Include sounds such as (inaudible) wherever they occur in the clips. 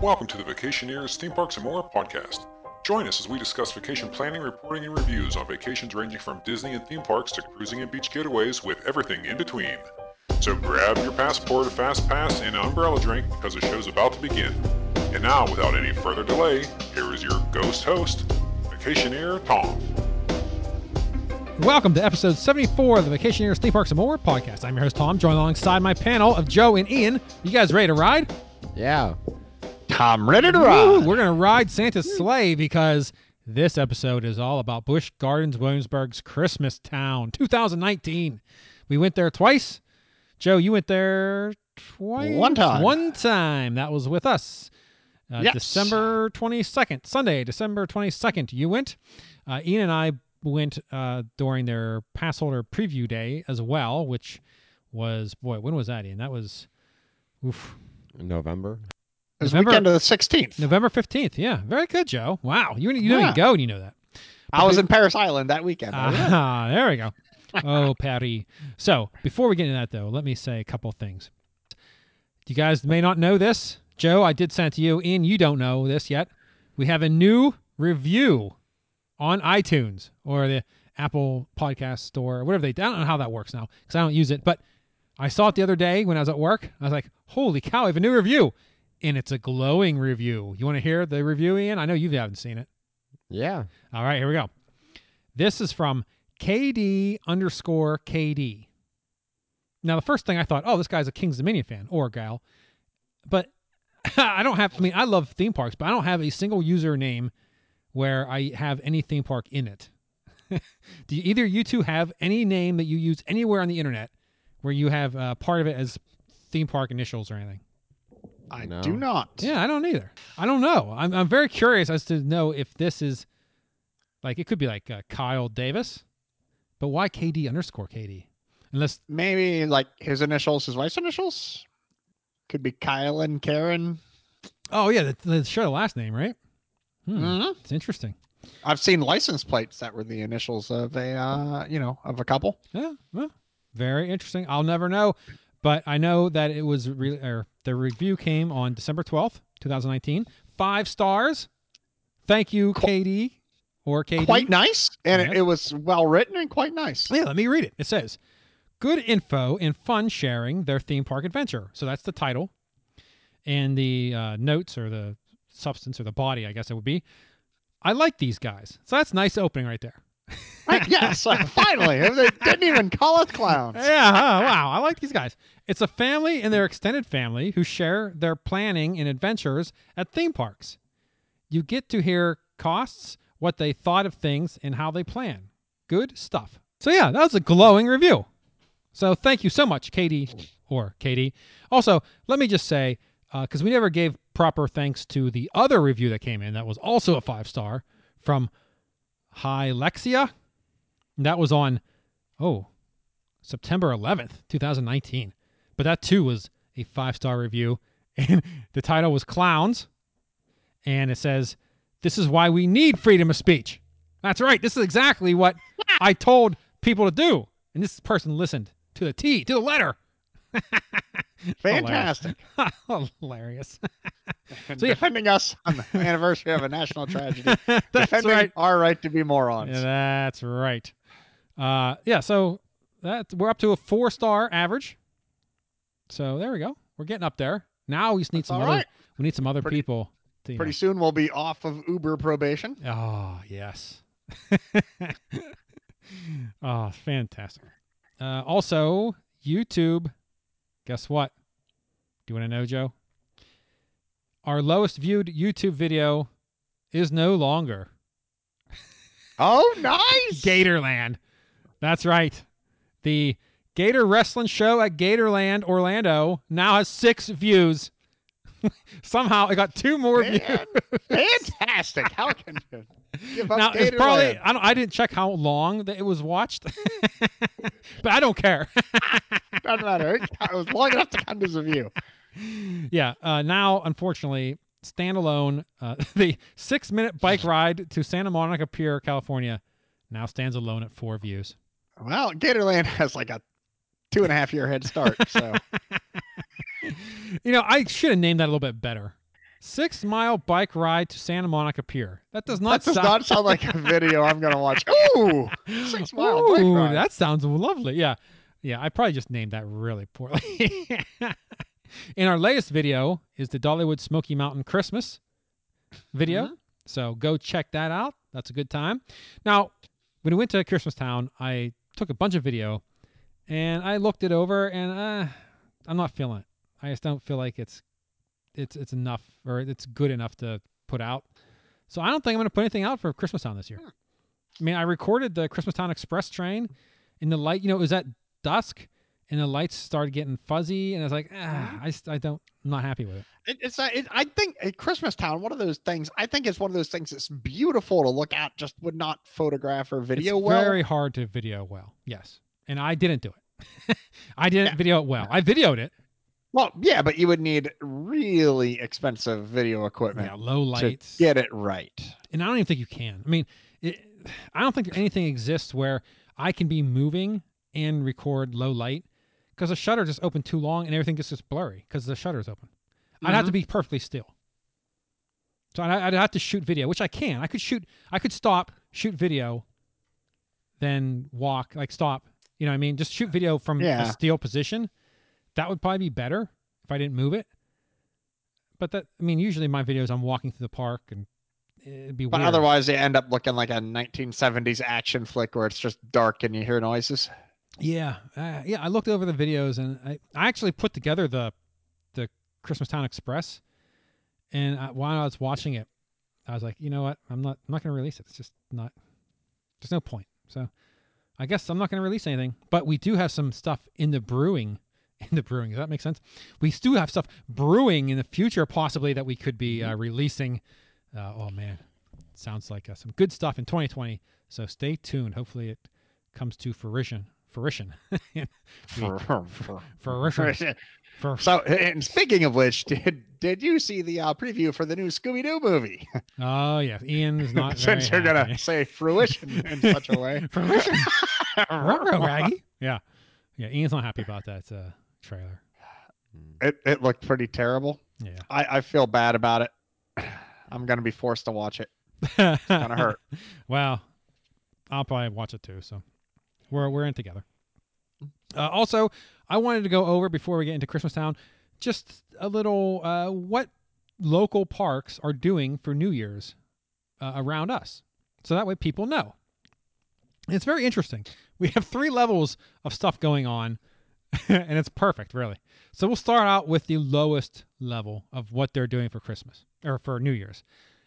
Welcome to the Vacationeers Theme Parks and More podcast. Join us as we discuss vacation planning, reporting, and reviews on vacations ranging from Disney and theme parks to cruising and beach getaways with everything in between. So grab your passport, a fast pass, and an umbrella drink because the show's about to begin. And now, without any further delay, here is your ghost host, Vacationeer Tom. Welcome to episode 74 of the Vacationeers Theme Parks and More podcast. I'm your host Tom, joined alongside my panel of Joe and Ian. You guys ready to ride? Yeah. Tom ready to Woo, ride. we're going to ride Santa's sleigh because this episode is all about Busch Gardens Williamsburg's Christmas Town 2019. We went there twice. Joe, you went there twice. One time. One time. That was with us. Uh, Yes. December 22nd, Sunday, December 22nd. You went. Uh, Ian and I went uh, during their pass holder preview day as well, which was, boy, when was that, Ian? That was, oof, November. It November- weekend of the 16th. November 15th. Yeah. Very good, Joe. Wow. You, you didn't go and you know that. I was in Parris Island that weekend. Ah, (laughs) there we go. Oh, Patty. So before we get into that, though, let me say a couple things. You guys may not know this. Joe, I did send it to you. Ian, you don't know this yet. We have a new review on iTunes or the Apple Podcast Store, or whatever they. I don't know how that works now because I don't use it. But I saw it the other day when I was at work. I was like, "Holy cow! I have a new review!" And it's a glowing review. You want to hear the review, Ian? I know you haven't seen it. Yeah. All right, here we go. This is from KD underscore KD. Now, the first thing I thought, oh, this guy's a Kings Dominion fan or gal, but (laughs) I don't have. I mean, I love theme parks, but I don't have a single username where I have any theme park in it. (laughs) Do you, either you two have any name that you use anywhere on the internet where you have uh, part of it as theme park initials or anything? I No. do not. Yeah, I don't either. I don't know. I'm, I'm very curious as to know if this is like it could be like uh, Kyle Davis, but why KD underscore KD? Unless Maybe like his initials, his wife's initials. Could be Kyle and Karen. oh yeah, the, the share the last name right. Hmm, Mhm. It's interesting. I've seen license plates that were the initials of a, uh, you know, of a couple. Yeah, well, very interesting. I'll never know, but I know that it was really or the review came on December twelfth, two thousand nineteen. Five stars. Thank you, KD or KD. Quite nice, and Yes. it, it was well written and quite nice. Yeah, let me read it. It says, "Good info and fun sharing their theme park adventure." So that's the title, and the uh, notes or the substance or the body, I guess it would be. I like these guys, so that's nice opening right there. Right, yes, (laughs) uh, finally, they didn't even call us clowns. Yeah, huh, wow, I like these guys. It's a family and their extended family who share their planning and adventures at theme parks. You get to hear costs, what they thought of things, and how they plan. Good stuff. So yeah, that was a glowing review. So thank you so much, Katie or Katie. Also, let me just say, because we never gave proper thanks to the other review that came in that was also a five star from Hi Lexia. That was on, oh, September 11th, 2019. But that too was a five star review. (laughs) And the title was Clowns. And it says, This is why we need freedom of speech. That's right. This is exactly what (laughs) I told people to do. And this person listened to the T, to the letter. (laughs) Fantastic. Hilarious. (laughs) (laughs) So, yeah. defending us on the anniversary of a national tragedy. Defending right. our right to be morons. Yeah, that's right. Uh, yeah, so that we're up to a four star average. So there we go. We're getting up there. Now we just need That's some other. right. We need some other Pretty- people. To, Pretty soon we'll be off of Uber probation. know- Oh yes. oh, fantastic. Uh, also, YouTube. Guess what? Do you want to know, Joe? Our lowest viewed YouTube video is no longer Oh, nice. Gatorland. That's right. The Gator Wrestling Show at Gatorland Orlando now has six views. Somehow it got two more views. Fantastic. How can (laughs) you give up Now it's probably? I don't I didn't check how long that it was watched, (laughs) but I don't care. (laughs) Doesn't matter. It was long enough to count as a view. yeah. Uh, now, unfortunately, standalone, uh, the six minute bike ride to Santa Monica Pier, California, now stands alone at four views. Well, Gatorland has like a two and a half year head start. So You know, I should have named that a little bit better. Six mile bike ride to Santa Monica Pier. That does not That does sound. not sound like a video I'm gonna watch. (laughs) Ooh, six mile bike ride. that sounds lovely. Yeah, yeah. I probably just named that really poorly. (laughs) In our latest video is the Dollywood Smoky Mountain Christmas video. Mhm. So go check that out. That's a good time. Now, when we went to Christmas Town, I took a bunch of video and I looked it over and uh, I'm not feeling it. I just don't feel like it's it's it's enough or it's good enough to put out. So I don't think I'm going to put anything out for Christmas Town this year. Hmm. I mean, I recorded the Christmas Town Express train in the light, you know, it was at dusk and the lights started getting fuzzy and I was like, ah, mm-hmm. I, I don't I'm not happy with it. It, it's it, I think at Christmas Town, one of those things. I think it's one of those things that's beautiful to look at, just would not photograph or video it's well. very hard to video well. Yes. And I didn't do it. (laughs) I didn't Yeah. video it well. I videoed it. Well, yeah, but you would need really expensive video equipment Yeah, low to lights. get it right. and I don't even think you can. I mean, it, I don't think anything exists where I can be moving and record low light because the shutter just opened too long and everything gets just blurry because the shutter's open. I'd have to mm-hmm. be perfectly still. So I'd, I'd have to shoot video, which I can. I could shoot. I could stop, shoot video, then walk, like stop. You know what I mean? Just shoot video from Yeah. a still position. That would probably be better if I didn't move it. But that, I mean, usually my videos I'm walking through the park and it'd be But weird. otherwise, they end up looking like a 1970s action flick where it's just dark and you hear noises. Yeah, uh, yeah. I looked over the videos and I, I actually put together the the Christmas Town Express, and I, while I was watching it, I was like, you know what? I'm not I'm not going to release it. It's just not. There's no point. So, I guess I'm not going to release anything. But we do have some stuff in the brewing. In the brewing, does that make sense? We do have stuff brewing in the future, possibly that we could be uh, releasing. Uh, oh man, sounds like uh, some good stuff in 2020. So stay tuned. Hopefully, it comes to fruition. Fruition. (laughs) Fruition. (laughs) So, and speaking of which, (laughs) did did you see the uh, preview for the new Scooby Doo movie? oh yeah, Ian is not Since you're happy. gonna say fruition in such a way. fruition. Raggy. Yeah, yeah. Ian's not happy about that uh, trailer. It it looked pretty terrible. Yeah, I, I feel bad about it. (sighs) I'm gonna be forced to watch it. It's gonna hurt. (laughs) (laughs) Well, I'll probably watch it too. So we're we're in together. Uh, also, I wanted to go over before we get into Christmas Town, just a little uh, what local parks are doing for New Year's uh, around us, so that way people know. It's very interesting. We have three levels of stuff going on, (laughs) and it's perfect, really. So we'll start out with the lowest level of what they're doing for Christmas or for New Year's,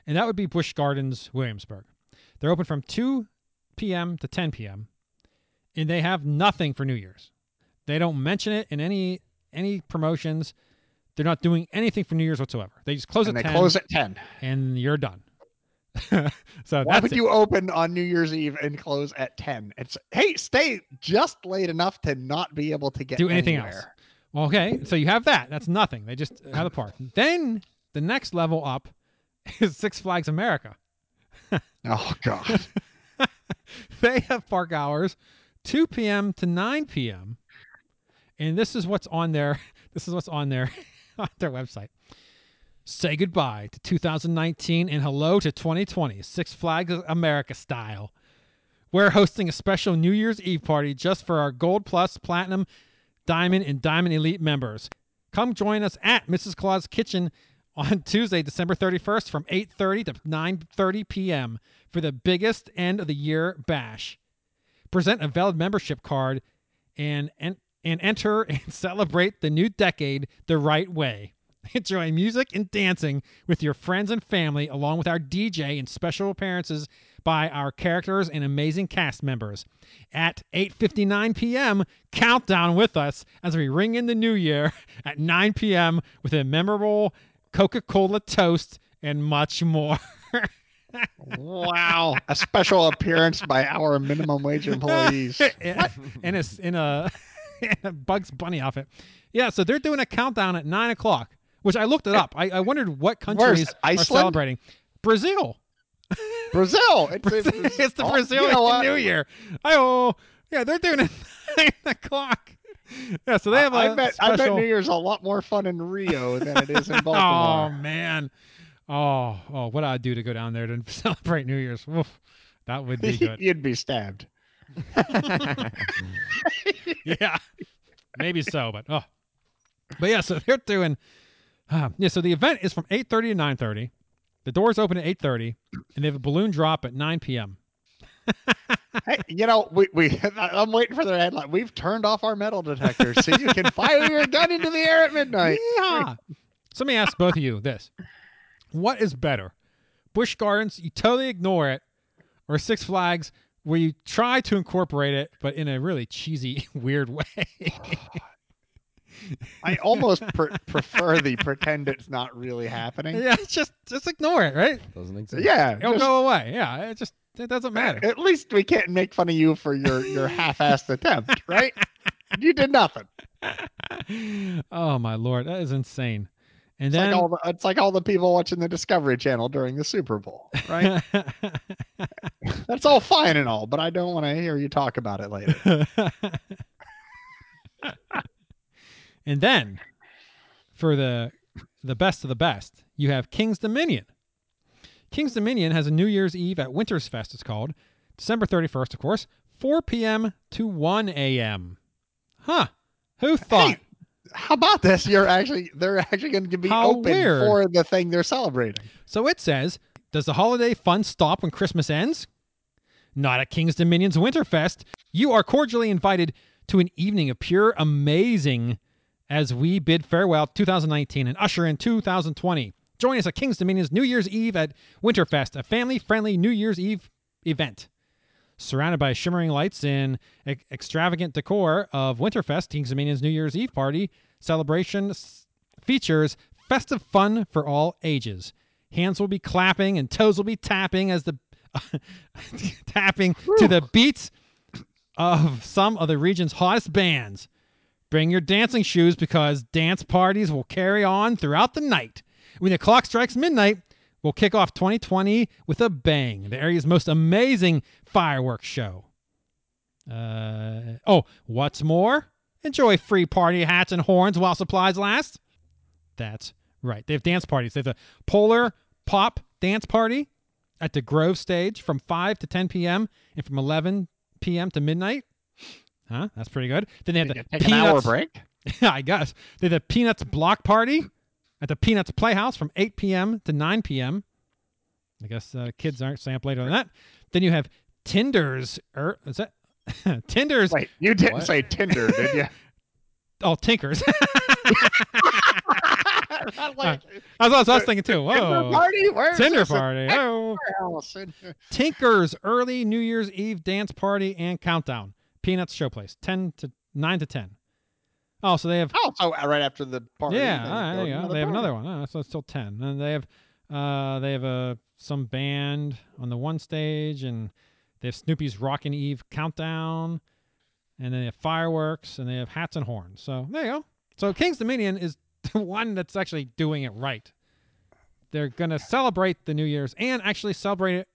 and that would be Busch Gardens, Williamsburg. They're open from 2 p.m. to 10 p.m. and they have nothing for New Year's. They don't mention it in any any promotions. They're not doing anything for New Year's whatsoever. They just close and at they 10 close at ten. and you're done. (laughs) so Why that's would it. you open on New Year's Eve and close at ten? It's hey, stay just late enough to not be able to get Do anything else. anywhere. Well, okay, so you have that. That's nothing. They just have the park. (laughs) Then the next level up is Six Flags America. Oh God. (laughs) they have park hours 2 p.m. to 9 p.m. And this is what's on their this is what's on their on their website. Say goodbye to 2019 and hello to 2020, Six Flags America style. We're hosting a special New Year's Eve party just for our Gold Plus, Platinum, Diamond, and Diamond Elite members. Come join us at Mrs. Claus Kitchen on (laughs) Tuesday, December 31st from 8:30 to 9:30 p.m. for the biggest end of the year bash. Present a valid membership card and and, and enter and (laughs) celebrate the new decade the right way. (laughs) Enjoy music and dancing with your friends and family along with our DJ and special appearances by our characters and amazing cast members. At 8:59 p.m., countdown with us as we ring in the new year (laughs) at 9 p.m. with a memorable Coca-Cola toast and much more. (laughs) wow. A special appearance by our minimum wage employees. in a in a, in a Bugs Bunny outfit. Yeah, so they're doing a countdown at nine o'clock, which I looked it up. I, I wondered what countries are celebrating. Brazil. Brazil. (laughs) It's, Brazil. It's the oh, Brazilian you know? New Year. I Oh, yeah, they're doing it at (laughs) nine o'clock. yeah, so they have a I bet I bet New Year's a lot more fun in Rio than it is in (laughs) Baltimore. Oh man. Oh, oh, what I'd do to go down there to celebrate New Year's. Oof, that would be good. You'd be stabbed. yeah, maybe so, but oh, but yeah. So they're doing, uh, yeah. So the event is from eight thirty to nine thirty. The doors open at eight thirty, and they have a balloon drop at nine p.m. (laughs) Hey, you know, we, we (laughs) I'm waiting for their headline. We've turned off our metal detectors, so you can fire your gun into the air at midnight. Yeah. So let me ask both of you this: What is better, Busch Gardens? You totally ignore it, or Six Flags, where you try to incorporate it, but in a really cheesy, (laughs) weird way? I almost pre- prefer the pretend it's not really happening. yeah, just just ignore it, right? Doesn't exist. Yeah, It'll just- go away. Yeah, it just it doesn't matter. At least we can't make fun of you for your your half-assed attempt, right? You did nothing. oh my lord, that is insane. And It's then like all the it's like all the people watching the Discovery Channel during the Super Bowl, right? (laughs) That's all fine and all, but I don't want to hear you talk about it later. (laughs) and then for the the best of the best, you have King's Dominion. King's Dominion has a New Year's Eve at Winter's Fest, it's called. December 31st, of course, 4 p.m. to 1 a.m. Huh. Who thought? Hey, how about this? You're actually they're actually going to be How open weird. for the thing they're celebrating. So it says, Does the holiday fun stop when Christmas ends? Not at King's Dominion's Winterfest. You are cordially invited to an evening of pure amazing as we bid farewell 2019 and usher in 2020. Join us at King's Dominion's New Year's Eve at Winterfest, a family friendly New Year's Eve event. Surrounded by shimmering lights and extravagant decor of Winterfest, King's Dominion's New Year's Eve party celebration s- features festive fun for all ages. Hands will be clapping and toes will be tapping as the (laughs) tapping to the beats of some of the region's hottest bands. Bring your dancing shoes because dance parties will carry on throughout the night. When the clock strikes midnight, we'll kick off 2020 with a bang. The area's most amazing fireworks show. Uh, oh, what's more? Enjoy free party hats and horns while supplies last. That's right. They have dance parties. They have the Polar Pop Dance Party at the Grove Stage from 5 to 10 p.m. and from 11 p.m. to midnight. Huh? That's pretty good. Then they have the Take an hour break. (laughs) I guess. They have the Peanuts Block Party at the Peanuts Playhouse from 8 p.m. to 9 p.m. I guess uh, kids aren't staying up later than that. Then you have Tinder's. Er, is that (laughs) Tinder's? Wait, you didn't What? say Tinder, did you? (laughs) Oh, Tinkers. Not like, what I was- I was thinking too. Tinder Whoa. party? Where's Tinder party. Oh. Tinker's early New Year's Eve dance party and countdown. Peanuts Showplace, 10 to 9 to 10. Oh, so they have Oh, so right after the party. yeah, then all right, there you go. They have party. another one. Oh, so it's still ten. And they have uh they have a some band on the one stage and they have Snoopy's Rockin' Eve countdown and then they have fireworks and they have hats and horns. So there you go. So King's Dominion is (laughs) the one that's actually doing it right. They're gonna celebrate the New Year's and actually celebrate it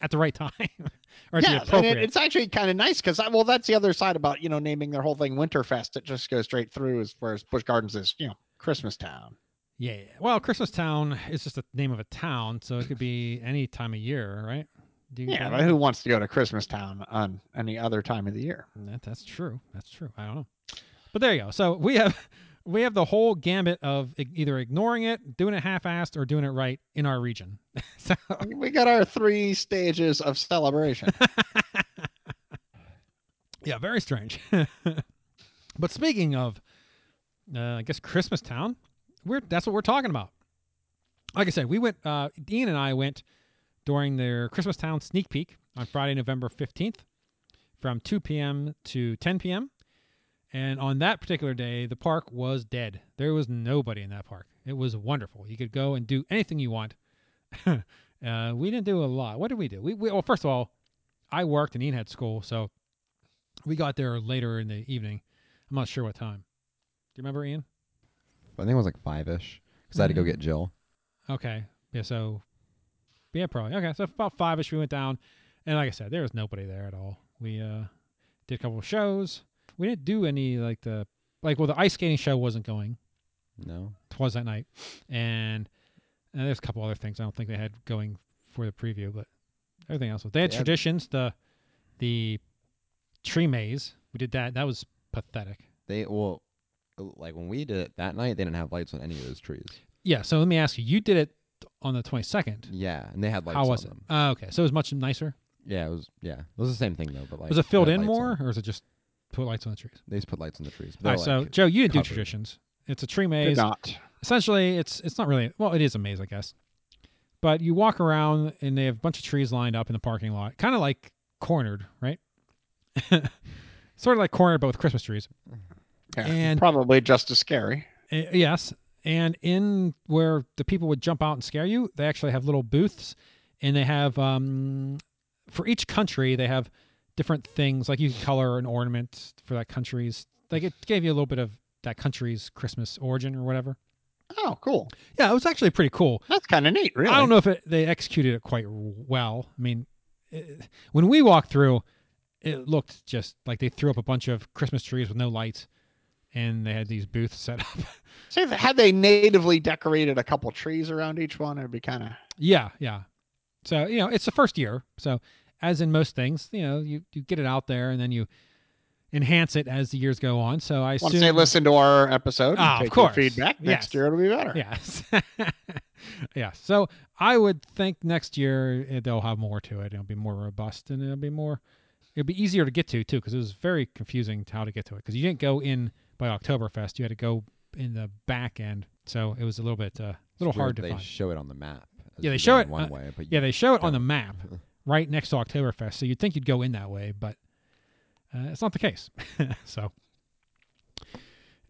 at the right time (laughs) the Yeah, and appropriate. it, it's actually kind of nice because well, that's the other side about you know naming their whole thing Winterfest. It just goes straight through as far as Busch Gardens is you know Christmas Town. Yeah. yeah. Well, Christmas Town is just the name of a town, so it could be (laughs) any time of year, right? Do you Yeah, but who wants to go to Christmas Town on any other time of the year? That, that's true. That's true. I don't know. But there you go. So we have we have the whole gambit of either ignoring it, doing it half-assed, or doing it right in our region. (laughs) so We got our three stages of celebration. (laughs) yeah, very strange. (laughs) but speaking of, uh, I guess Christmas Town, we're that's what we're talking about. Like I said, we went. Uh, Ian and I went during their Christmas Town sneak peek on Friday, November fifteenth, from two p.m. to ten p.m. And on that particular day, the park was dead. There was nobody in that park. It was wonderful. You could go and do anything you want. (laughs) uh, we didn't do a lot. What did we do? We, we well, first of all, I worked and Ian had school, so we got there later in the evening. I'm not sure what time. Do you remember, Ian? I think it was like five ish because I had to go Mhm. get Jill. Okay. Yeah, so yeah, probably. Okay, so about five ish we went down. And like I said, there was nobody there at all. We uh did a couple of shows. We didn't do any like the like well the ice skating show wasn't going No. It was that night, and, and there's a couple other things I don't think they had going for the preview, but everything else was. They had had- traditions, the the tree maze. We did that. That was pathetic. They well, like when we did it that night, they didn't have lights on any of those trees. Yeah. So let me ask you. You did it on the 22nd. Yeah, and they had lights How was on it? them. Uh, okay. So it was much nicer. Yeah, it was. Yeah, it was the same thing though. But like, was it filled in more, on. or was it just put lights on the trees? They just put lights on the trees. All right. So Joe, you didn't do traditions. It's a tree Did maze. not. essentially it's it's not really well it is a maze i guess but you walk around and they have a bunch of trees lined up in the parking lot kind of like cornered right (laughs) sort of like cornered but with christmas trees Yeah, And- probably just as scary. Uh, yes and in where the people would jump out and scare you they actually have little booths and they have um for each country they have different things like you can color an ornament for that country's like it gave you a little bit of that country's christmas origin or whatever Oh, cool. yeah it was actually pretty cool That's kind of neat, really. I don't know if it, they executed it quite well. I mean, it, when we walked through, it looked just like they threw up a bunch of Christmas trees with no lights, and they had these booths set up. (laughs) See, had they natively decorated a couple trees around each one, it'd be kind of. yeah, yeah. So you know, it's the first year. So as in most things, you know, you you get it out there, and then you enhance it as the years go on. So I Once assume they listen to our episode, and Ah, of take your course. feedback next Yes. year, it'll be better. Yes. (laughs) yeah. So I would think next year eh, they'll have more to it. It'll be more robust and it'll be more, it'll be easier to get to too, because it was very confusing how to get to it. Because you didn't go in by Oktoberfest, you had to go in the back end. So it was a little bit, uh, a little It's weird hard to they find. show it on the map. Yeah, they show it, in one uh, way, but yeah, they show it on the map (laughs) right next to Oktoberfest. So you'd think you'd go in that way, but uh, it's not the case. (laughs) so,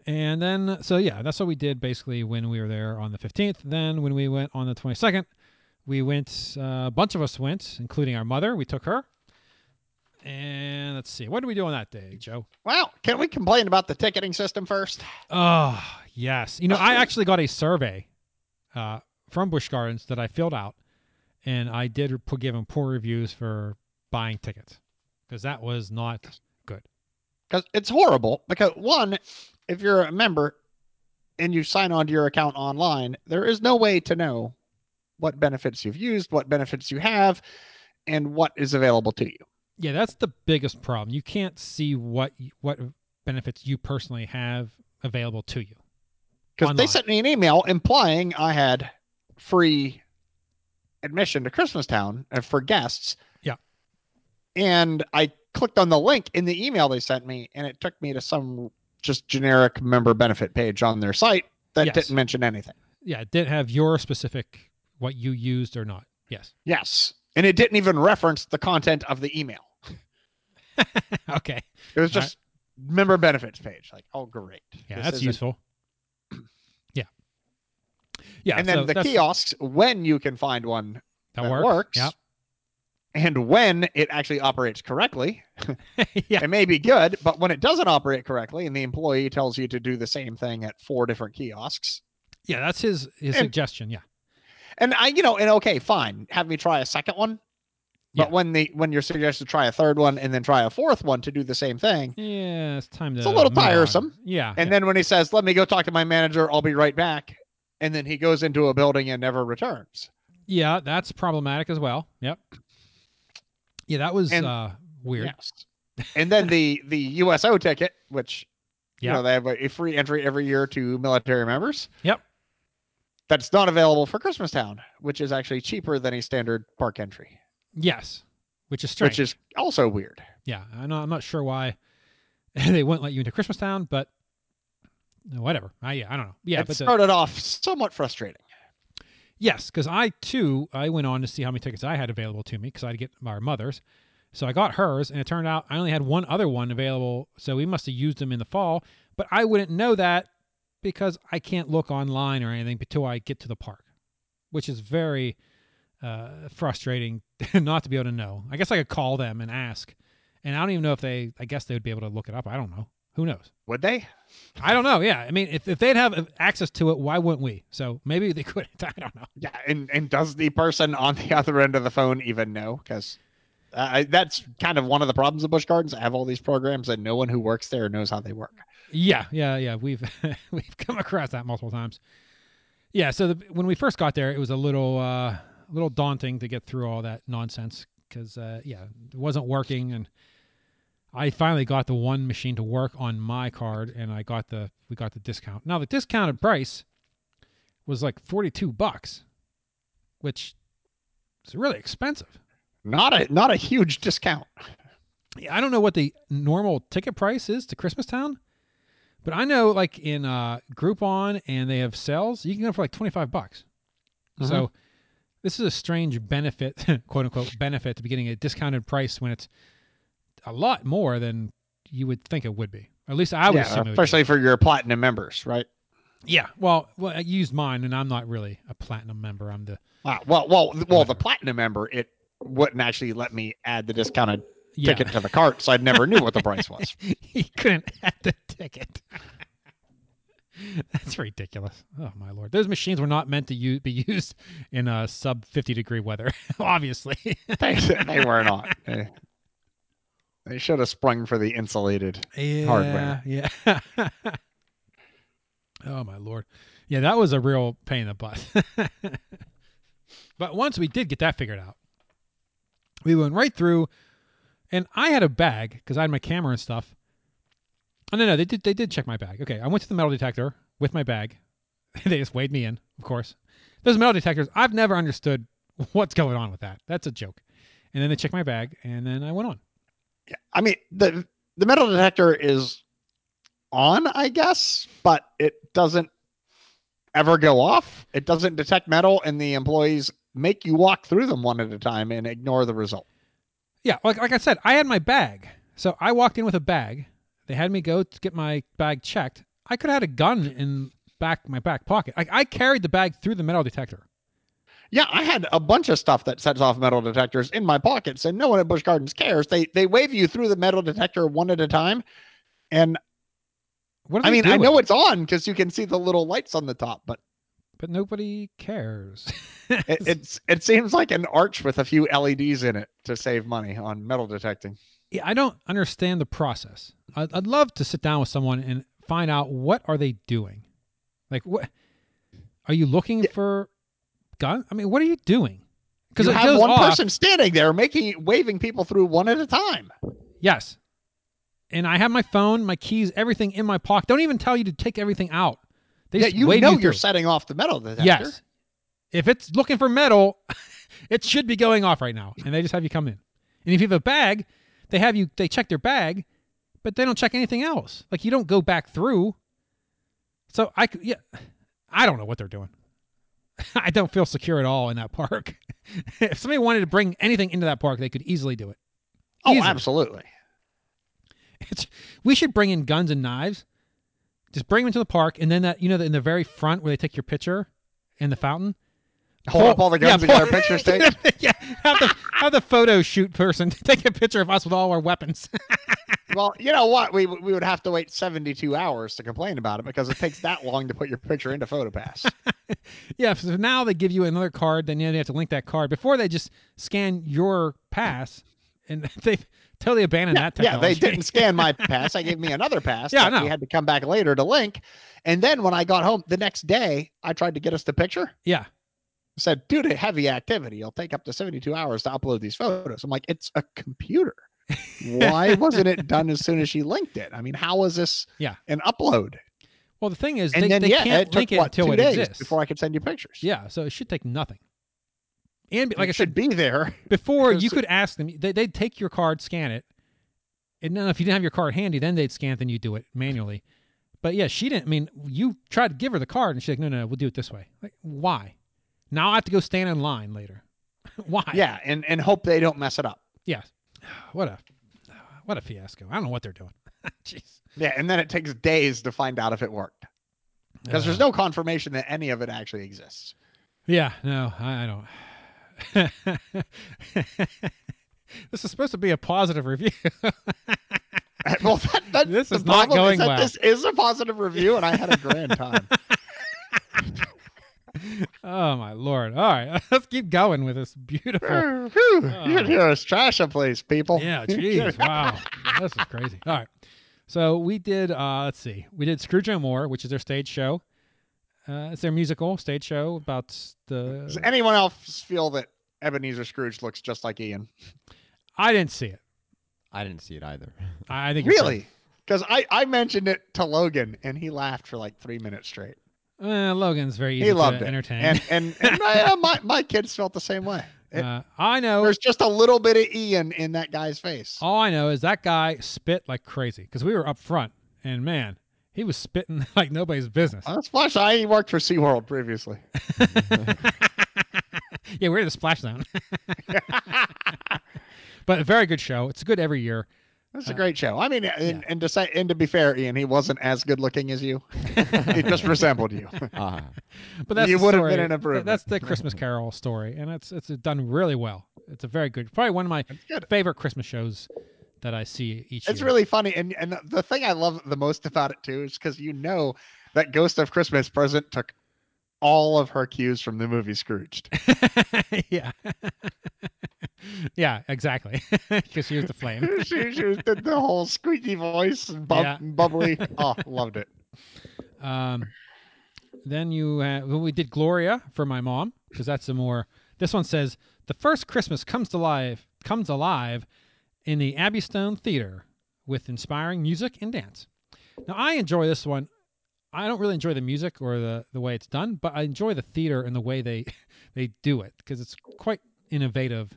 and then, so yeah, that's what we did basically when we were there on the 15th. Then when we went on the 22nd, we went, uh, a bunch of us went, including our mother. We took her. And let's see, what did we do on that day, Joe? Well, can we complain about the ticketing system first? Oh, yes. You know, I actually got a survey uh, from Busch Gardens that I filled out, and I did give them poor reviews for buying tickets because that was not good. Because it's horrible. Because one, if you're a member and you sign on to your account online, there is no way to know what benefits you've used, what benefits you have, and what is available to you. Yeah, that's the biggest problem. You can't see what what benefits you personally have available to you. Because they sent me an email implying I had free admission to Christmastown uh, for guests. Yeah. And I clicked on the link in the email they sent me, and it took me to some just generic member benefit page on their site that Yes. didn't mention anything. Yeah, it didn't have your specific what you used or not. Yes. Yes. And it didn't even reference the content of the email. (laughs) okay. It was All right. just member benefits page. Like, oh, great. Yeah, This that's useful. (clears throat) yeah. Yeah. and then so the kiosks, when you can find one that, that works. works, Yep. and when it actually operates correctly, (laughs) (laughs) yeah. it may be good, but when it doesn't operate correctly and the employee tells you to do the same thing at four different kiosks, Yeah, that's his his And- suggestion. Yeah. and I, you know, and okay, fine, have me try a second one. But Yeah. when the when you're suggested to try a third one and then try a fourth one to do the same thing, Yeah, it's time to. It's a little move on. tiresome. Yeah. and yeah. then when he says, "Let me go talk to my manager, I'll be right back," and then he goes into a building and never returns. yeah, that's problematic as well. Yep. Yeah, that was And- uh weird. Yes. And then the the USO ticket, which you know they have a, a free entry every year to military members. Yep. That's not available for Christmas Town, which is actually cheaper than a standard park entry, Yes. Which is strange. which is also weird. yeah, I know. I'm not sure why (laughs) they wouldn't let you into Christmas Town, but whatever. I yeah, I don't know. Yeah, it but the, started off somewhat frustrating. Yes, because I too I went on to see how many tickets I had available to me because I had to get our mother's. So I got hers, and it turned out I only had one other one available. So we must have used them in the fall, but I wouldn't know that because I can't look online or anything until I get to the park, which is very uh, frustrating (laughs) not to be able to know. I guess I could call them and ask, and I don't even know if they. I guess they would be able to look it up. I don't know. Who knows? Would they? I don't know. Yeah, I mean, if, if they'd have access to it, why wouldn't we? So maybe they (laughs) couldn't. I don't know. Yeah. And and does the person on the (laughs) other end of the phone even know? Because I, that's kind of one of the problems of Busch Gardens. I have all these programs and no one who works there knows how they work. Yeah, yeah, yeah. We've (laughs) we've come across that multiple times. Yeah. So the, when we first got there, it was a little uh, a little daunting to get through all that nonsense because uh, yeah, it wasn't working, and I finally got the one machine to work on my card, and I got the we got the discount. Now the discounted price was like forty two bucks, which is really expensive. Not a not a huge discount. Yeah, I don't know what the normal ticket price is to Christmas Town, but I know like in uh, Groupon and they have sales, you can go for like twenty five bucks. So this is a strange benefit, (laughs) quote unquote benefit, to be getting a discounted price when it's a lot more than you would think it would be. At least I would yeah, assume it would be. especially for your platinum members, right? Yeah. Well, well, I used mine, and I'm not really a platinum member. I'm the Wow. Well, well, well, the platinum member, it wouldn't actually let me add the discounted yeah. ticket to the cart, so I never knew what the price was. (laughs) he couldn't add the ticket. (laughs) That's ridiculous. Oh my lord! Those machines were not meant to be used in uh, sub fifty degree weather. (laughs) Obviously. they, they were not. They, they should have sprung for the insulated. yeah, Hardware. Yeah. (laughs) oh my lord. Yeah, that was a real pain in the butt. (laughs) but once we did get that figured out, we went right through, and I had a bag because I had my camera and stuff. Oh no, no, they did they did check my bag. Okay, I went to the metal detector with my bag. (laughs) they just weighed me in, of course. Those metal detectors, I've never understood what's going on with that. That's a joke. And then they checked my bag, and then I went on. I mean the the metal detector is on, I guess, but it doesn't ever go off. It doesn't detect metal, and the employees make you walk through them one at a time and ignore the result. Yeah, like like I said, I had my bag. So I walked in with a bag. They had me go to get my bag checked. I could have had a gun in back my back pocket. Like I carried the bag through the metal detector. Yeah, I had a bunch of stuff that sets off metal detectors in my pockets, and no one at Busch Gardens cares. They they wave you through the metal detector one at a time, and What I mean do I know it's on because you can see the little lights on the top, but but nobody cares. (laughs) it, it's it seems like an arch with a few LEDs in it to save money on metal detecting. yeah, I don't understand the process. I'd, I'd love to sit down with someone and find out what are they doing. Like what are you looking for? Gun? I mean, what are you doing? Because you it have one off- person standing there making waving people through one at a time. Yes. And I have my phone, my keys, everything in my pocket. Don't even tell you to take everything out. They Yeah, you know you you're setting off the metal detector. Yes. If it's looking for metal, (laughs) it should be going off right now. And they just have you come in. And if you have a bag, they have you they check their bag, but they don't check anything else. Like you don't go back through. So I yeah, I don't know what they're doing. (laughs) I don't feel secure at all in that park. (laughs) if somebody wanted to bring anything into that park, they could easily do it. Oh, absolutely. It's we should bring in guns and knives. Just bring them into the park, and then that you know in the very front where they take your picture in the fountain. Hold up all the guns Yeah, and get our pictures (laughs) taken. yeah, have the have the photo shoot person take a picture of us with all our weapons. Well, you know what? We we would have to wait 72 hours to complain about it because it takes that long to put your picture into PhotoPass. (laughs) yeah, so now they give you another card, then you have to link that card before they just scan your pass, and (laughs) they totally abandoned yeah, that yeah, they didn't scan my (laughs) pass. I gave me another pass. Yeah, I know. We had to come back later to link. And then when I got home the next day, I tried to get us the picture. yeah, said, due to heavy activity, it'll take up to 72 hours to upload these photos. I'm like, it's a computer. Why (laughs) wasn't it done as soon as she linked it? I mean, how was this Yeah. an upload? Well, the thing is, And they, then, they yeah, can't it took link it what, until two it days exists. before I could send you pictures. yeah, so it should take nothing. And like it I should said, be there. (laughs) before you could ask them, they, they'd take your card, scan it, and then if you didn't have your card handy, then they'd scan it, then you do it manually. But yeah, she didn't. I mean, you tried to give her the card, and she's like, "No, no, no we'll do it this way." Like, why? Now I have to go stand in line later. (laughs) why? Yeah, and, and hope they don't mess it up. Yes. What a what a fiasco. I don't know what they're doing. (laughs) Jeez. Yeah, and then it takes days to find out if it worked because there's Uh, no confirmation that any of it actually exists. Yeah, no, I, I don't. (laughs) this is supposed to be a positive review. (laughs) well, that, that, This is not going well. This is a positive review, and I had a grand time. Oh my lord! All right, (laughs) let's keep going with this beautiful. (laughs) Whew, You can hear us trash a place, people. Yeah, (laughs) jeez, wow, this is crazy. All right, so we did. uh Let's see, we did Scrooge No More, which is their stage show. Uh, it's their musical stage show about Does the. anyone else feel that Ebenezer Scrooge looks just like Ian? I didn't see it. I didn't see it either. I I think Really? Because I, I mentioned it to Logan and he laughed for like three minutes straight. Uh, Logan's very easy He loved to it. entertain. And and, and (laughs) my, uh, my my kids felt the same way. It- uh, I know. There's just a little bit of Ian in that guy's face. All I know is that guy spit like crazy because we were up front, and man, he was spitting (laughs) like nobody's business. Uh, Splash, I worked for SeaWorld previously. (laughs) yeah, we're in the splash zone. but a very good show. It's good every year. It's a Uh, great show. I mean, and, and to say and to be fair, Ian, he wasn't as good looking as you. he just (laughs) resembled you. Ah, (laughs) But that's You would have been an improvement. That's the Christmas Carol story, and it's it's done really well. It's a very good, probably one of my favorite Christmas shows that I see each year. It's year. really funny, and and the thing I love the most about it too is because you know that Ghost of Christmas Present took all of her cues from the movie Scrooged. (laughs) yeah, (laughs) yeah, exactly. (laughs) Because she was the flame. she, she was, did the whole squeaky voice and bub, Yeah. bubbly. Oh, loved it. Um, then you uh, well, we did Gloria for my mom because that's a more. This one says the first Christmas comes to life comes alive in the Abbey Stone Theater with inspiring music and dance. Now I enjoy this one. I don't really enjoy the music or the the way it's done, but I enjoy the theater and the way they (laughs) they do it because it's quite innovative.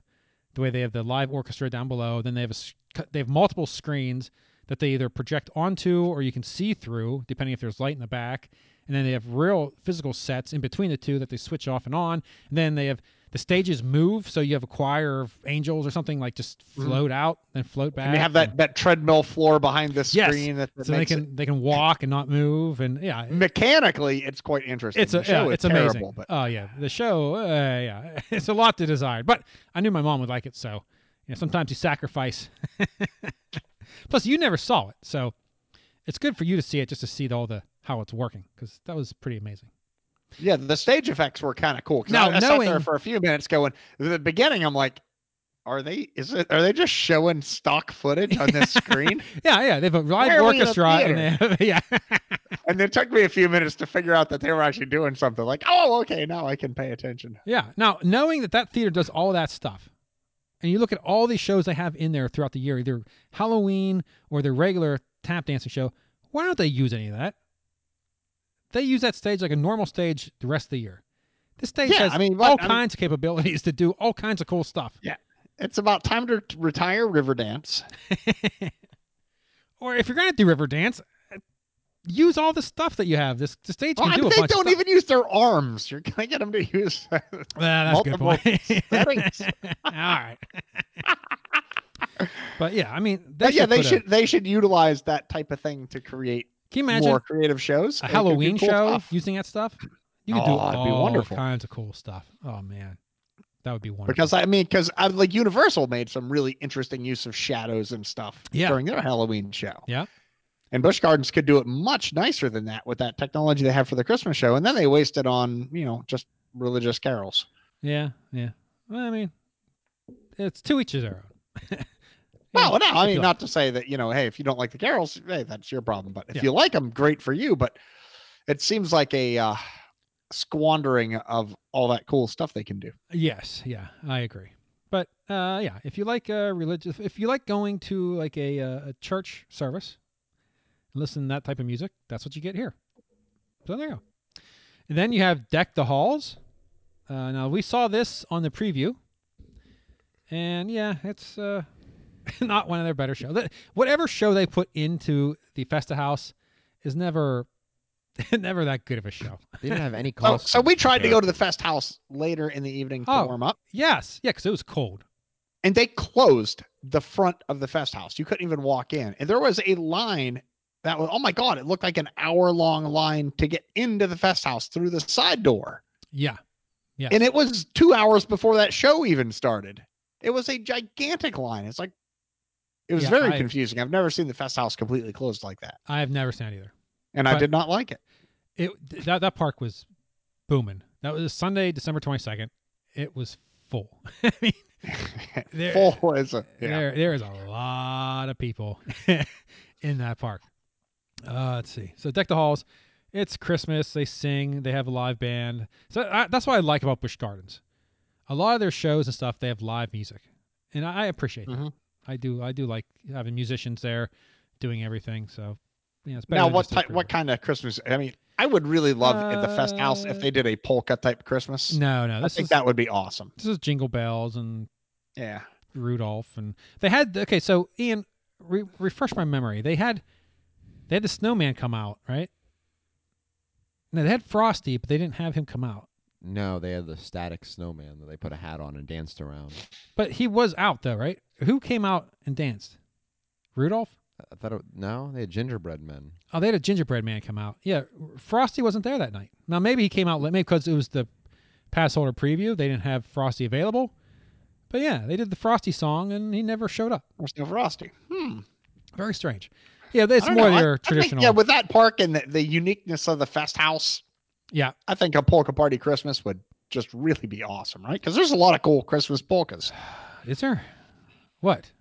The way they have the live orchestra down below, then they have a they have multiple screens that they either project onto or you can see through, depending if there's light in the back. And then they have real physical sets in between the two that they switch off and on. And then they have the stages move, so you have a choir of angels or something like just float out, and float back. And you have that, that treadmill floor behind the Yes. screen that, that so they can they can walk and not move, and yeah, mechanically it's quite interesting. it's a yeah, it's amazing. terrible, but Oh yeah, the show, uh, yeah, (laughs) it's a lot to desire. But I knew my mom would like it, so you know, sometimes you sacrifice. (laughs) Plus, you never saw it, so it's good for you to see it just to see all the how it's working because that was pretty amazing. Yeah, the stage effects were kind of cool. Now, I, I sat there knowing- for a few minutes going. The beginning, I'm like, are they? Is it? Are they just showing stock footage on this (laughs) screen? Yeah, yeah, they have a live Where are in a orchestra, and they have, (laughs) yeah, and it took me a few minutes to figure out that they were actually doing something. Like, oh, okay, now I can pay attention. Yeah. Now, knowing that that theater does all that stuff, and you look at all these shows they have in there throughout the year, either Halloween or their regular tap dancing show, why don't they use any of that? They use that stage like a normal stage the rest of the year. This stage Yeah, has I mean, all what- I mean- kinds of capabilities to do all kinds of cool stuff. Yeah. It's about time to retire Riverdance. (laughs) Or if you're gonna do Riverdance, uh, use all the stuff that you have. This the stage Well, can I do mean, a they bunch of don't even use their arms. You're gonna get them to use. (laughs) Well, that's a good multiple point. (laughs) settings. all right. but yeah, I mean, But yeah, they put a- should they should utilize that type of thing to create Can you imagine more creative shows. a Halloween cool show stuff. using that stuff. You could oh, do Oh, be all kinds of cool stuff. Oh man, that would be wonderful. because I mean, because uh, like Universal made some really interesting use of shadows and stuff Yeah. during their Halloween show. Yeah. And Busch Gardens could do it much nicer than that with that technology they have for the Christmas show, and then they wasted it on you know just religious carols. yeah, yeah. Well, I mean, it's to each their own. Well, no, I mean not to say that you know, hey, if you don't like the carols, hey, that's your problem. But if Yeah. you like them, great for you. But it seems like a uh, squandering of all that cool stuff they can do. Yes, yeah, I agree. But uh, yeah, if you like uh, religious, if you like going to like a, uh, a church service, and listen to that type of music, that's what you get here. So there you go. And then you have Deck the Halls. Uh, now we saw this on the preview, and yeah, it's uh, (laughs) not one of their better shows. Th- Whatever show they put into the Festa House is never, (laughs) never that good of a show. They didn't have any (laughs) oh, So, cost. so we tried to go to the Fest House later in the evening to Oh. warm up, Yes, yeah, because it was cold. and they closed the front of the Fest House. You couldn't even walk in, and there was a line that was oh my god, it looked like an hour long line to get into the Fest House through the side door. Yeah, yeah. And it was two hours before that show even started. It was a gigantic line. It's like it was Yeah, very I- confusing. I've never seen the Fest House completely closed like that. I've never seen it either. And I did not like it. it that that park was booming. That was Sunday, December 22nd. It was full. (laughs) I mean, (laughs) There- Full is a yeah. there there is a lot of people (laughs) in that park. Uh, let's see. So deck the halls. It's Christmas. They sing. They have a live band. So I, that's what I like about Busch Gardens. A lot of their shows and stuff they have live music, and I, I appreciate that. I do. I do like having musicians there doing everything. So yeah, it's better. Now, what type? What kind of Christmas? I mean, I would really love at the Fest House if Uh, they did a polka type Christmas. No, no. I think is that would be awesome. this is Jingle Bells and Yeah. Rudolph, and they had okay. So Ian, re- refresh my memory. They had they had the snowman come out, right? No, they had Frosty, but they didn't have him come out. No, they had the static snowman that they put a hat on and danced around. But he was out though, right? Who came out and danced? Rudolph? I thought it, no, they had gingerbread men. Oh, they had a gingerbread man come out. Yeah, Frosty wasn't there that night. Now maybe he came out late, maybe because it was the pass holder preview. They didn't have Frosty available. But yeah, they did the Frosty song, and he never showed up. There's no Frosty. Hmm. Very strange. Yeah, it's more know. I- their I think, traditional. yeah, with that park and the, the uniqueness of the Fest House, yeah, I think a polka party Christmas would just really be awesome, right? Because there's a lot of cool Christmas polkas. (sighs) Is there? What?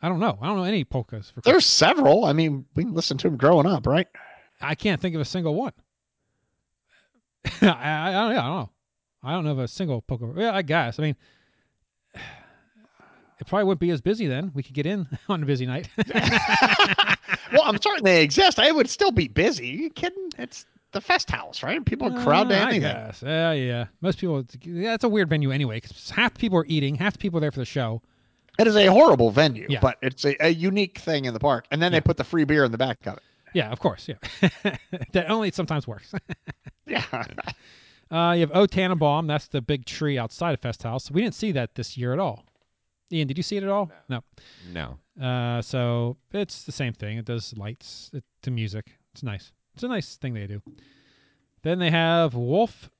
I don't know. I don't know any polkas for There's several. I mean, we listened to them growing up, right? I can't think of a single one. (laughs) I, I, I don't. Yeah, I don't know. I don't know of a single polka. Yeah, I guess. I mean, (sighs) it probably wouldn't be as busy then. We could get in (laughs) on a busy night. (laughs) well, I'm certain they exist. I would still be busy. you kidding? It's the Fest House, right? People would crowd to anything. guess. Yeah, yeah. Most people. Yeah, it's a weird venue anyway. Cause half the people are eating, half the people are there for the show. It is a horrible venue, Yeah. but it's a, a unique thing in the park. And then Yeah. they put the free beer in the back of it. Yeah, of course. Yeah, (laughs) that only sometimes works. (laughs) Yeah. (laughs) Uh, you have O Tannenbaum. That's the big tree outside of Fest House. We didn't see that this year at all. Ian, did you see it at all? No. No, Uh, so it's the same thing. It does lights it, to music. It's nice. It's a nice thing they do. Then they have Wolf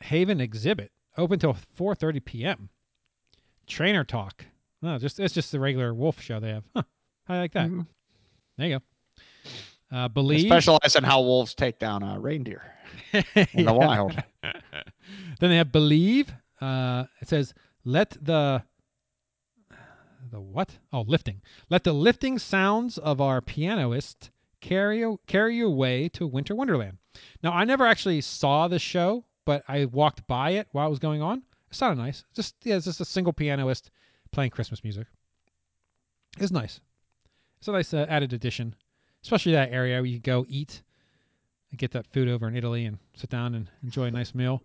Haven Exhibit open till 4:30 p.m. Trainer Talk. No, just it's just the regular Wolf show they have. Huh. I like that. Mhm. There you go. Uh, They believe specialize in how wolves take down a reindeer (laughs) in Yeah. the wild. Then they have believe. Uh, it says let the the what? Oh, lifting. Let the lifting sounds of our pianist carry carry you away to Winter Wonderland. Now, I never actually saw the show, but I walked by it while it was going on. It sounded nice. Just yeah, it's just a single pianist playing Christmas music. It's nice. It's a nice uh, added addition, especially that area where you can go eat and get that food over in Italy and sit down and enjoy a nice meal.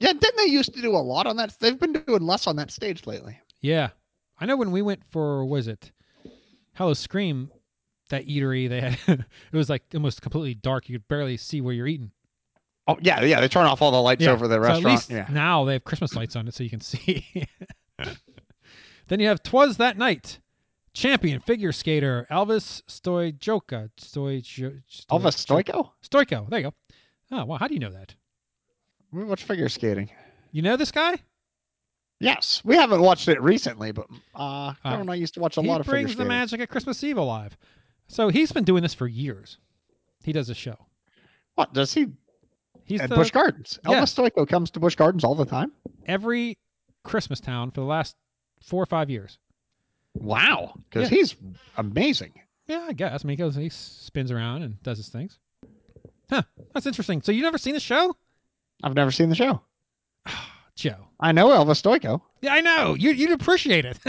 Yeah, didn't they used to do a lot on that? They've been doing less on that stage lately. Yeah, I know when we went for was it Hello Scream, that eatery they had (laughs) it was like almost completely dark. You could barely see where you're eating. Oh yeah, yeah. They turn off all the lights Yeah, over the so restaurant. at least yeah. now they have Christmas lights on it so you can (laughs) see. (laughs) then you have Twas That Night, champion figure skater Elvis Stoijoka. Stoijo, Elvis Stojko. Stojko. There you go. Oh wow, how do you know that? We watch figure skating. You know this guy? Yes, we haven't watched it recently, but uh, I Uh, don't know. I used to watch a lot of figure brings the magic of Christmas Eve alive. So he's been doing this for years. He does a show. What does he He's at the, Busch Gardens? Yeah. Elvis Stojko comes to Busch Gardens all the time. every Christmas town for the last four or five years. Wow, because Yeah. he's amazing. Yeah, I guess. I mean, he goes, he spins around and does his things. Huh. That's interesting. So you never seen the show, I've never seen the show. (sighs) Joe? I know Elvis Stojko. Yeah, I know. You you'd appreciate it. (laughs)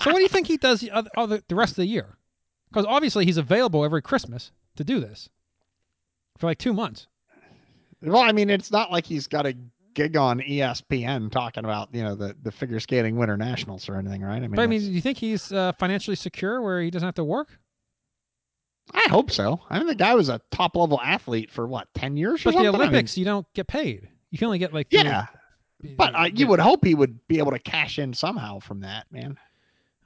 so what do you think he does the, other, other, the rest of the year? Because obviously he's available every Christmas to do this for like two months. Well, I mean, it's not like he's got a gig on ESPN talking about you know the the figure skating winter nationals or anything, right? I mean, But I mean, do you think he's uh, financially secure where he doesn't have to work? I hope so. I mean, the guy was a top level athlete for what ten years or But the something. I mean, Olympics, you don't get paid. You can only get like yeah, but uh, you would hope he would be able to cash in somehow from that, man.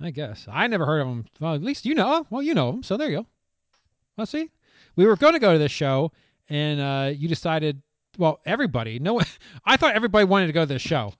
I guess. I never heard of him. Well, at least you know. Well, you know him, so there you go. Let's see. We were going to go to this show, and uh, you decided. Well, everybody. No, (laughs) I thought everybody wanted to go to this show,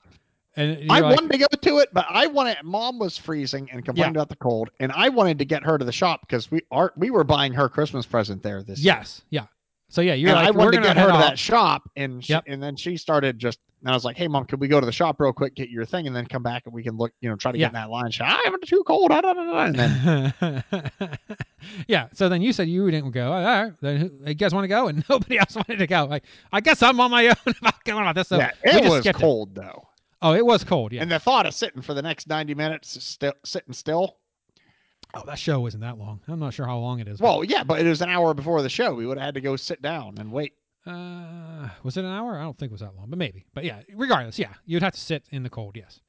and I like, wanted to go to it, but I wanted. Mom was freezing and complained about the cold, and I wanted to get her to the shop because we are we were buying her Christmas present there this year. Yes, yeah. So yeah, you're and like, I wanted to get her to off. that shop, and she, Yep. and then she started just. And I was like, "Hey, mom, can we go to the shop real quick, get your thing, and then come back and we can look, you know, try to Yeah. get in that line." She, I'm too cold. I don't know. And then (laughs) yeah. So then you said you didn't go. All right. Then you guys want to go? And (laughs) nobody else wanted to go. Like, I guess I'm on my (laughs) own about going about this. So yeah, it was skipped it. cold though, Oh, it was cold. Yeah. and the thought of sitting for the next 90 minutes, still sitting still. Oh, that show wasn't that long. I'm not sure how long it is. Well, yeah, but it was an hour before the show. We would have had to go sit down and wait. Uh, was it an hour? I don't think it was that long, but maybe. But yeah, regardless, yeah, you'd have to sit in the cold. Yes.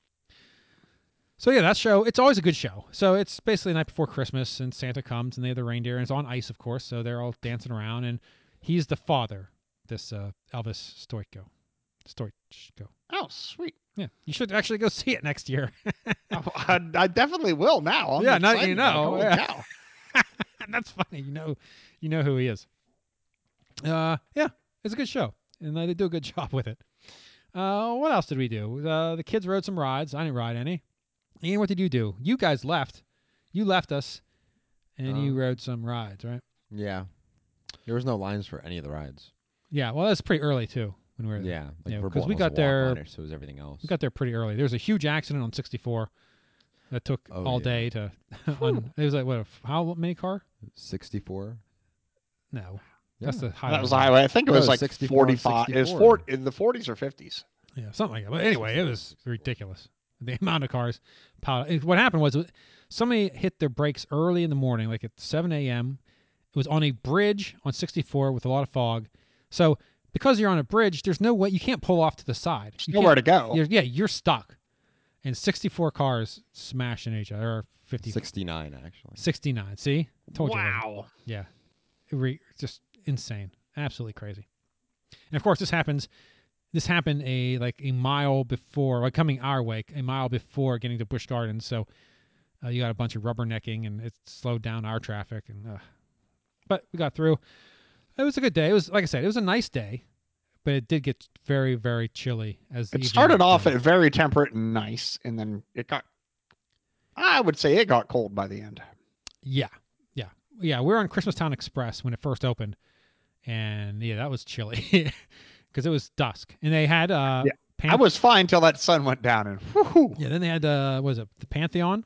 So yeah, that show. It's always a good show. So it's basically the night before Christmas, and Santa comes, and they have the reindeer, and it's on ice, of course. So they're all dancing around, and he's the father. This uh, Elvis Stojko, Stoichko. Oh, sweet. Yeah, you should actually go (laughs) see it next year. (laughs) I, I definitely will now. I'm Yeah, now you know, holy yeah. cow. (laughs) That's funny. You know, you know who he is. Uh, yeah, it's a good show, and they do a good job with it. Uh, what else did we do? Uh, the kids rode some rides. I didn't ride any. Ian, what did you do? You guys left. You left us, and you Uh, rode some rides, right? Yeah. There was no lines for any of the rides. Yeah. Well, that's pretty early too when we were there. Yeah. Like Yeah, Verbolten 'cause we got there- liner, so was everything else. We got there pretty early. There was a huge accident on 64 that took Oh, all yeah. day to. (laughs) un, it was like what? How many car? 64. No, that's the highway. That was the highway. I think it was it like 64 45. It was 64. four, in the 40s or 50s. Yeah, something like that. But anyway, it was ridiculous. The (laughs) amount of cars piled. What happened was somebody hit their brakes early in the morning, like at 7 a.m. It was on a bridge on 64 with a lot of fog. So because you're on a bridge, there's no way you can't pull off to the side. There's You nowhere to go. You're, yeah, you're stuck. And 64 cars smashed into each other, or 50, 69, actually. 69. See, told you. Wow. Yeah, It re- just insane, absolutely crazy. And of course, this happens. This happened a like a mile before, like coming our way, a mile before getting to Busch Gardens. So uh, you got a bunch of rubbernecking, and it slowed down our traffic. And uh, but we got through. It was a good day. It was like I said, it was a nice day, but it did get very, very chilly. As It started off at very temperate and nice, and then it got. I would say it got cold by the end. Yeah, yeah, yeah. We were on Christmastown Express when it first opened, and yeah, that was chilly (laughs) because it was dusk, and they had uh, Yeah, I was fine till that sun went down, and whew, yeah. Then they had uh, what was it the Pantheon?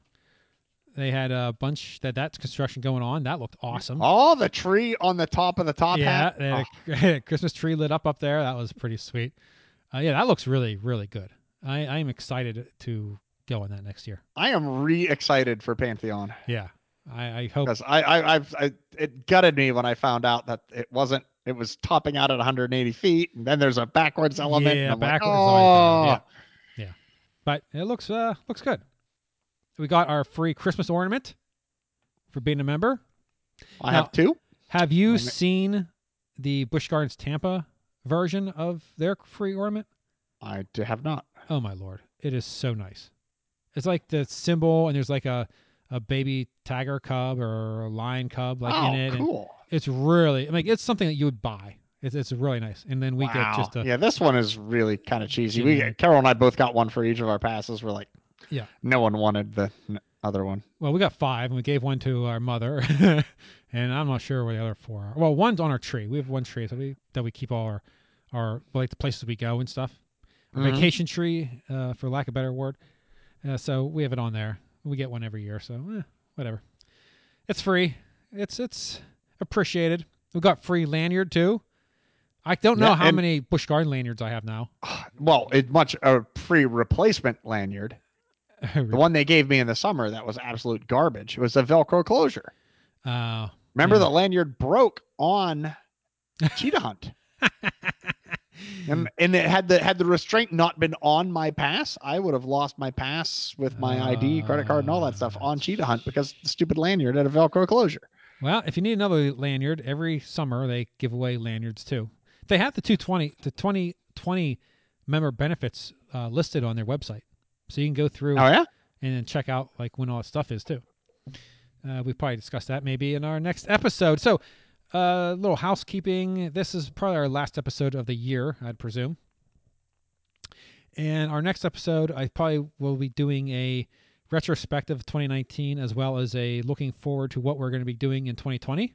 They had a bunch that that's construction going on. That looked awesome. all the tree on the top of the top yeah, hat. they Oh, (laughs) Christmas tree lit up up there. That was pretty sweet. Uh, yeah, that looks really, really good. I, I am excited to go on that next year. I am re excited for Pantheon Yeah, I, I hope. because I, I, I've, I, it gutted me when I found out that it wasn't. It was topping out at 180 feet, and then there's a backwards element. Yeah, backwards Like, is always bad, oh. yeah. Yeah, but it looks uh looks good. We got our free Christmas ornament for being a member. I Now- have two. Have you seen the Busch Gardens Tampa version of their free ornament? I have not. Oh my lord, it is so nice. It's like the symbol, and there's like a a baby tiger cub or a lion cub like oh, in it. cool. it's really, mean, it's something that you would buy. It's it's really nice. And then we wow. get just a yeah, this one is really kind of cheesy. We. Carol and I both got one for each of our passes. We're like, Yeah. no one wanted the other one. Well, we got five, and we gave one to our mother, (laughs) and I'm not sure where the other four are. Well, one's on our tree. We have one tree that we that we keep all our our like the places we go and stuff. Mhm. Vacation tree, uh, for lack of a better word. Uh, so we have it on there. We get one every year, so eh, whatever. It's free. It's it's appreciated. We got free lanyard too. I don't know Yeah, how many Busch Garden lanyards I have now. Well, it much a free replacement lanyard. (laughs) The one they gave me in the summer that was absolute garbage. It was a Velcro closure. uh, Remember Yeah. the lanyard broke on (laughs) Cheetah Hunt, (laughs) and and it had the had the restraint not been on my pass, I would have lost my pass with my ID, credit card, and all that stuff on Cheetah Hunt because the stupid lanyard had a Velcro closure. Well, if you need another lanyard, every summer they give away lanyards too. They have the 220, the 2020 member benefits uh, listed on their website, so you can go through Oh yeah, and then check out like when all that stuff is too. Uh, we probably discuss that maybe in our next episode. So, a uh, little housekeeping. This is probably our last episode of the year, I'd presume. And our next episode, I probably will be doing a retrospective of 2019 as well as a looking forward to what we're going to be doing in 2020.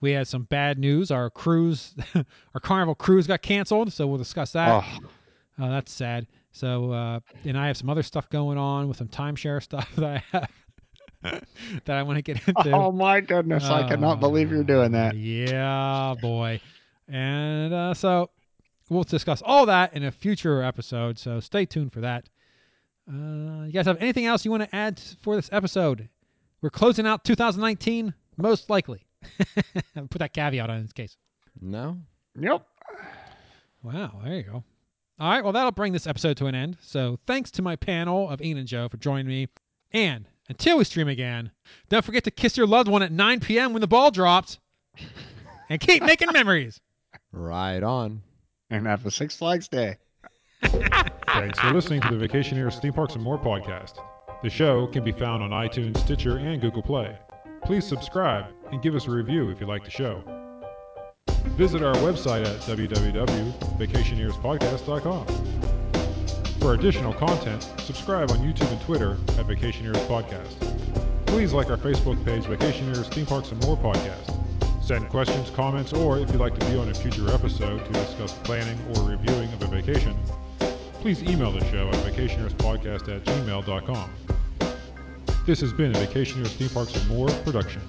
we had some bad news. Our cruise, (laughs) our Carnival cruise got canceled, so we'll discuss that. Oh, Uh, that's sad. So, uh, and I have some other stuff going on with some timeshare stuff (laughs) that I have (laughs) that I want to get into. oh my goodness! I cannot believe you're doing that. Uh, Yeah, boy. And uh, so we'll discuss all that in a future episode. So stay tuned for that. Uh, you guys have anything else you want to add for this episode? We're closing out 2019, most likely. (laughs) Put that caveat on in this case. No. Yep. Wow, there you go. All right, well, that'll bring this episode to an end. So thanks to my panel of Ian and Joe for joining me. And until we stream again, don't forget to kiss your loved one at 9 p.m. when the ball drops. And keep making memories. Right on. And have a Six Flags day. Thanks for listening to the Vacationeers Theme Parks and More podcast. The show can be found on iTunes, Stitcher, and Google Play. Please subscribe and give us a review if you like the show. Visit our website at www.vacationeerspodcast.com. For additional content, subscribe on YouTube and Twitter at Vacationeers Podcast. Please like our Facebook page, Vacationeers Theme Parks and More Podcast. Send questions, comments, or if you'd like to be on a future episode to discuss planning or reviewing of a vacation, please email the show at vacationeerspodcast at gmail.com. This has been a Vacationeers Theme Parks and More production.